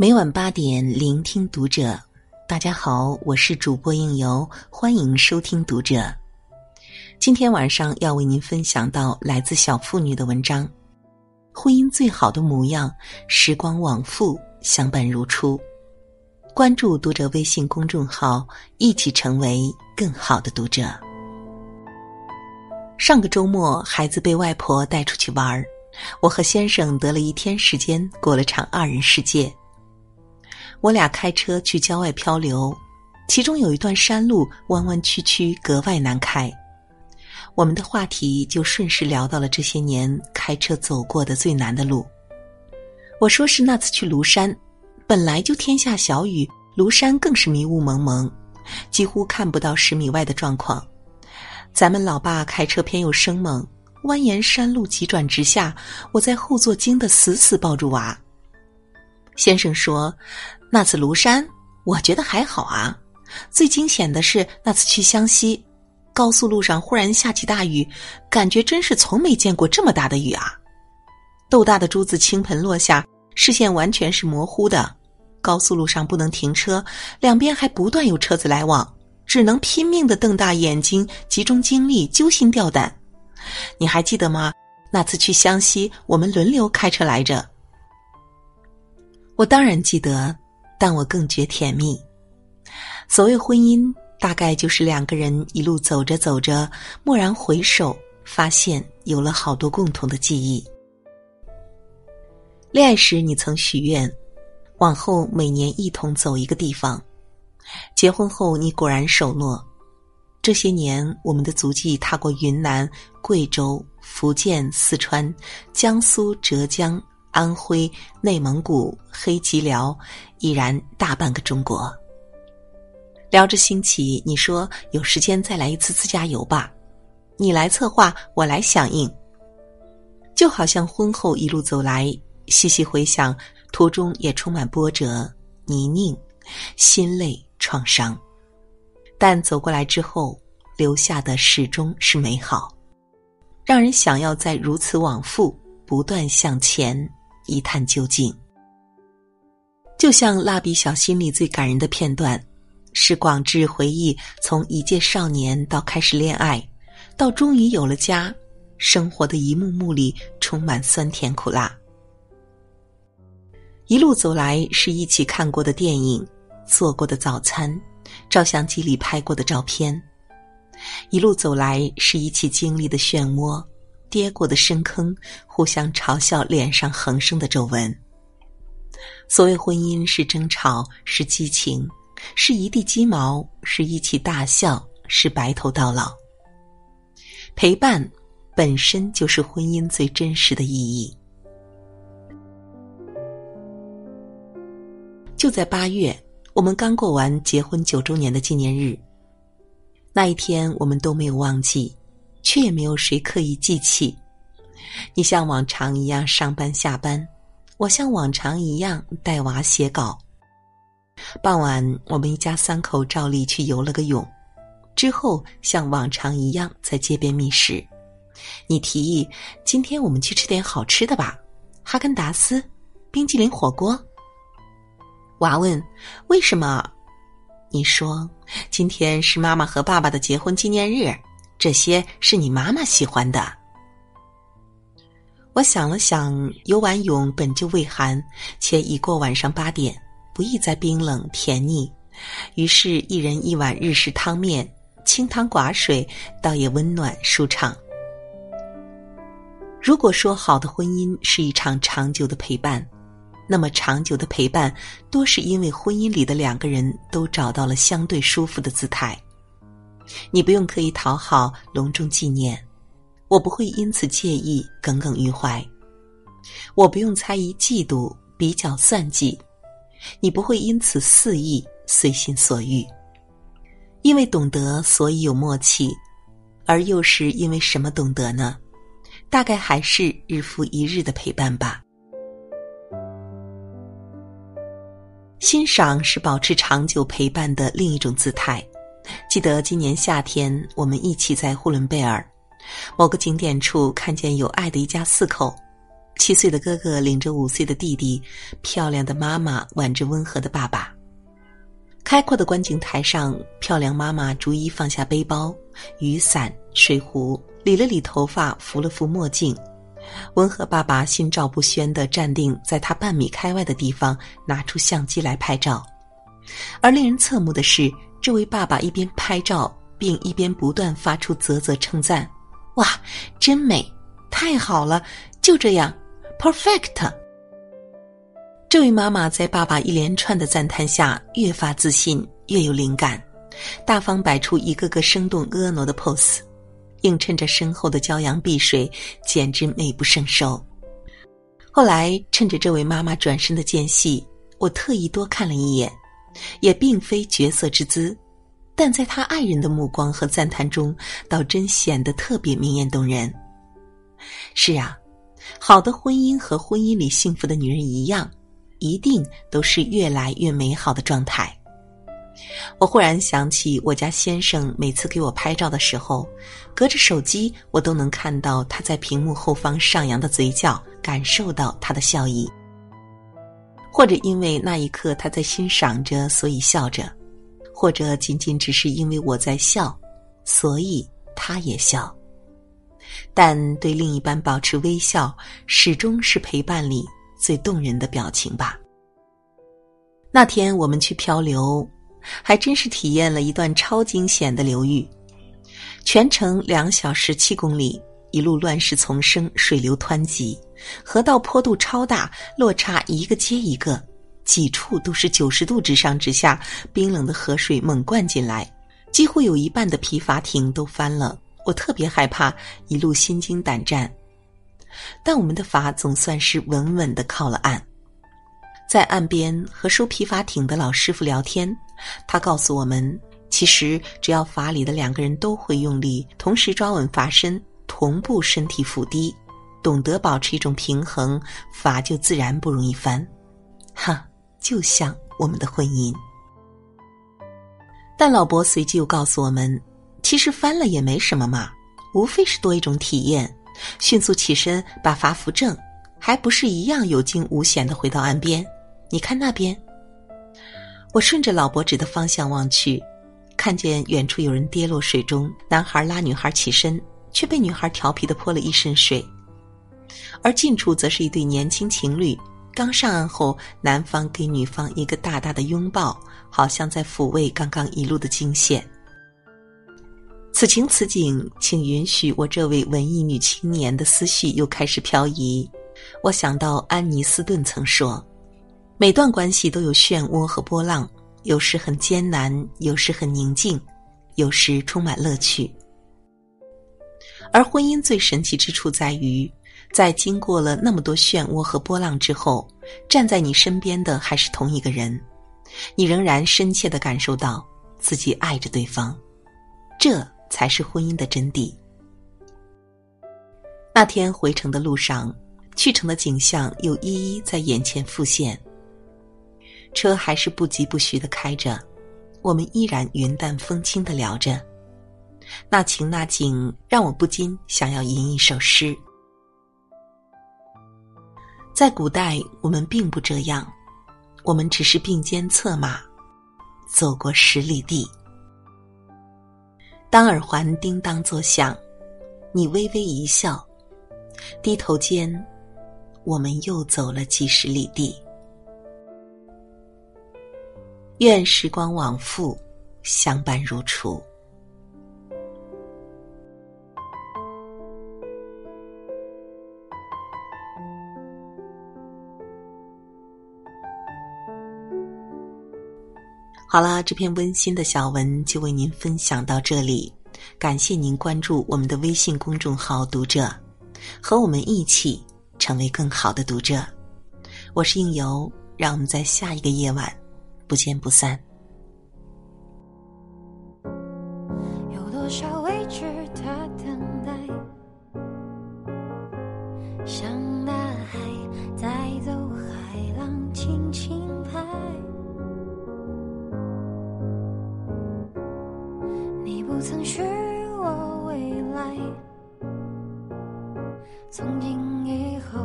每晚八点，聆听读者。大家好，我是主播应由，欢迎收听读者。今天晚上要为您分享到来自小妇女的文章：婚姻最好的模样，时光往复，相伴如初。关注读者微信公众号，一起成为更好的读者。上个周末，孩子被外婆带出去玩儿，我和先生得了一天时间，过了场二人世界。我俩开车去郊外漂流，其中有一段山路弯弯曲曲，格外难开。我们的话题就顺势聊到了这些年开车走过的最难的路。我说是那次去庐山，本来就天下小雨，庐山更是迷雾蒙蒙，几乎看不到十米外的状况。咱们老爸开车偏又生猛，蜿蜒山路急转直下，我在后座惊得死死抱住娃。先生说。那次庐山，我觉得还好啊。最惊险的是那次去湘西，高速路上忽然下起大雨，感觉真是从没见过这么大的雨啊！豆大的珠子倾盆落下，视线完全是模糊的。高速路上不能停车，两边还不断有车子来往，只能拼命的瞪大眼睛，集中精力，揪心吊胆。你还记得吗？那次去湘西，我们轮流开车来着。我当然记得。但我更觉甜蜜。所谓婚姻，大概就是两个人一路走着走着，蓦然回首，发现有了好多共同的记忆。恋爱时，你曾许愿，往后每年一同走一个地方；结婚后，你果然守诺。这些年，我们的足迹踏过云南、贵州、福建、四川、江苏、浙江。安徽、内蒙古、黑吉辽，已然大半个中国。聊着兴起，你说有时间再来一次自驾游吧，你来策划，我来响应。就好像婚后一路走来，细细回想，途中也充满波折、泥泞、心累、创伤，但走过来之后，留下的始终是美好，让人想要再如此往复，不断向前。一探究竟，就像《蜡笔小新》里最感人的片段，是广志回忆从一介少年到开始恋爱，到终于有了家，生活的一幕幕里充满酸甜苦辣。一路走来是一起看过的电影，做过的早餐，照相机里拍过的照片；一路走来是一起经历的漩涡。跌过的深坑，互相嘲笑，脸上横生的皱纹。所谓婚姻，是争吵，是激情，是一地鸡毛，是一起大笑，是白头到老。陪伴，本身就是婚姻最真实的意义。就在八月，我们刚过完结婚九周年的纪念日，那一天我们都没有忘记。却也没有谁刻意记起。你像往常一样上班下班，我像往常一样带娃写稿。傍晚，我们一家三口照例去游了个泳，之后像往常一样在街边觅食。你提议今天我们去吃点好吃的吧，哈根达斯、冰激凌火锅。娃问为什么？你说今天是妈妈和爸爸的结婚纪念日。这些是你妈妈喜欢的。我想了想，游完泳本就畏寒，且已过晚上八点，不宜再冰冷甜腻，于是，一人一碗日式汤面，清汤寡水，倒也温暖舒畅。如果说好的婚姻是一场长久的陪伴，那么长久的陪伴，多是因为婚姻里的两个人都找到了相对舒服的姿态。你不用刻意讨好、隆重纪念，我不会因此介意、耿耿于怀；我不用猜疑、嫉妒、比较、算计，你不会因此肆意、随心所欲。因为懂得，所以有默契，而又是因为什么懂得呢？大概还是日复一日的陪伴吧。欣赏是保持长久陪伴的另一种姿态。记得今年夏天，我们一起在呼伦贝尔某个景点处看见有爱的一家四口，七岁的哥哥领着五岁的弟弟，漂亮的妈妈挽着温和的爸爸。开阔的观景台上，漂亮妈妈逐一放下背包、雨伞、水壶，理了理头发，扶了扶墨镜。温和爸爸心照不宣地站定在他半米开外的地方，拿出相机来拍照。而令人侧目的是，这位爸爸一边拍照，并一边不断发出啧啧称赞：“哇，真美，太好了，就这样，perfect。”这位妈妈在爸爸一连串的赞叹下，越发自信，越有灵感，大方摆出一个个生动婀娜的 pose，映衬着身后的骄阳碧水，简直美不胜收。后来趁着这位妈妈转身的间隙，我特意多看了一眼，也并非绝色之姿，但在他爱人的目光和赞叹中，倒真显得特别明艳动人。是啊，好的婚姻和婚姻里幸福的女人一样。一定都是越来越美好的状态。我忽然想起我家先生每次给我拍照的时候，隔着手机我都能看到他在屏幕后方上扬的嘴角，感受到他的笑意。或者因为那一刻他在欣赏着，所以笑着；或者仅仅只是因为我在笑，所以他也笑。但对另一半保持微笑，始终是陪伴里。最动人的表情吧。那天我们去漂流，还真是体验了一段超惊险的流域，全程两小时七公里，一路乱石丛生，水流湍急，河道坡度超大，落差一个接一个，几处都是九十度直上直下，冰冷的河水猛灌进来，几乎有一半的皮筏艇都翻了，我特别害怕，一路心惊胆战。但我们的筏总算是稳稳的靠了岸，在岸边和收皮筏艇的老师傅聊天，他告诉我们，其实只要筏里的两个人都会用力，同时抓稳筏身，同步身体俯低，懂得保持一种平衡，筏就自然不容易翻。哈，就像我们的婚姻。但老伯随即又告诉我们，其实翻了也没什么嘛，无非是多一种体验。迅速起身，把筏扶正，还不是一样有惊无险的回到岸边？你看那边。我顺着老伯指的方向望去，看见远处有人跌落水中，男孩拉女孩起身，却被女孩调皮的泼了一身水。而近处则是一对年轻情侣，刚上岸后，男方给女方一个大大的拥抱，好像在抚慰刚刚一路的惊险。此情此景，请允许我这位文艺女青年的思绪又开始漂移。我想到安妮斯顿曾说：“每段关系都有漩涡和波浪，有时很艰难，有时很宁静，有时充满乐趣。而婚姻最神奇之处在于，在经过了那么多漩涡和波浪之后，站在你身边的还是同一个人，你仍然深切的感受到自己爱着对方。这。”才是婚姻的真谛。那天回程的路上，去程的景象又一一在眼前浮现。车还是不疾不徐的开着，我们依然云淡风轻的聊着。那情那景，让我不禁想要吟一首诗。在古代，我们并不这样，我们只是并肩策马，走过十里地。当耳环叮当作响，你微微一笑，低头间，我们又走了几十里地。愿时光往复，相伴如初。好了，这篇温馨的小文就为您分享到这里，感谢您关注我们的微信公众号“读者”，和我们一起成为更好的读者。我是应由，让我们在下一个夜晚不见不散。你不曾许我未来，从今以后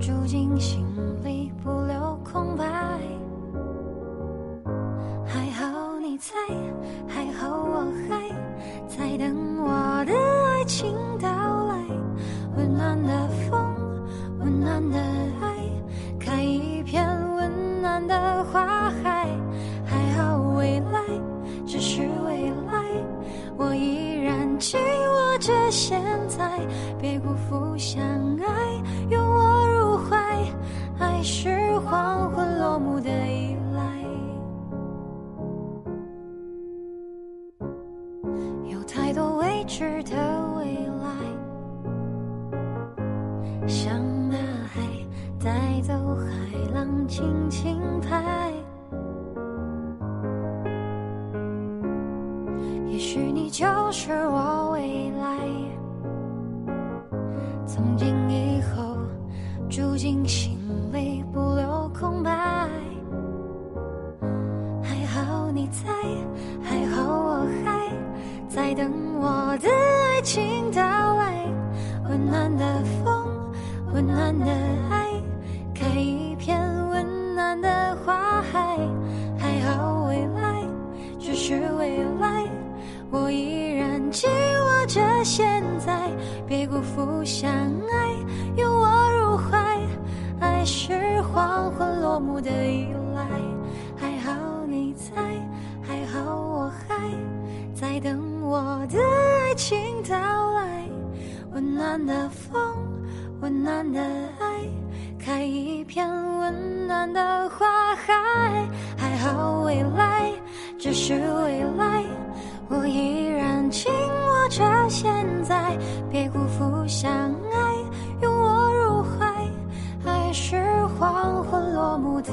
住。进心里，不留空白。还好你在，还好我还在等我的爱情到来。温暖的风，温暖的爱，开一片温暖的花海。还好未来，我依然紧握着现在，别辜负相爱，拥我入怀。爱是黄昏落幕的依赖，有太多未知的未来，像大海带走海浪，轻轻拍。就是我未来，从今以后住进心里，不留空白。还好你在，还好我还在等我的爱情到来。温暖的风，温暖的爱，紧握着现在，别辜负相爱，拥我入怀。爱是黄昏落幕的依赖，还好你在，还好我还在等我的爱情到来。温暖的风，温暖的爱，开一片温暖的花海。还好未来只是未来。我已别辜负相爱，拥我入怀。爱是黄昏落幕的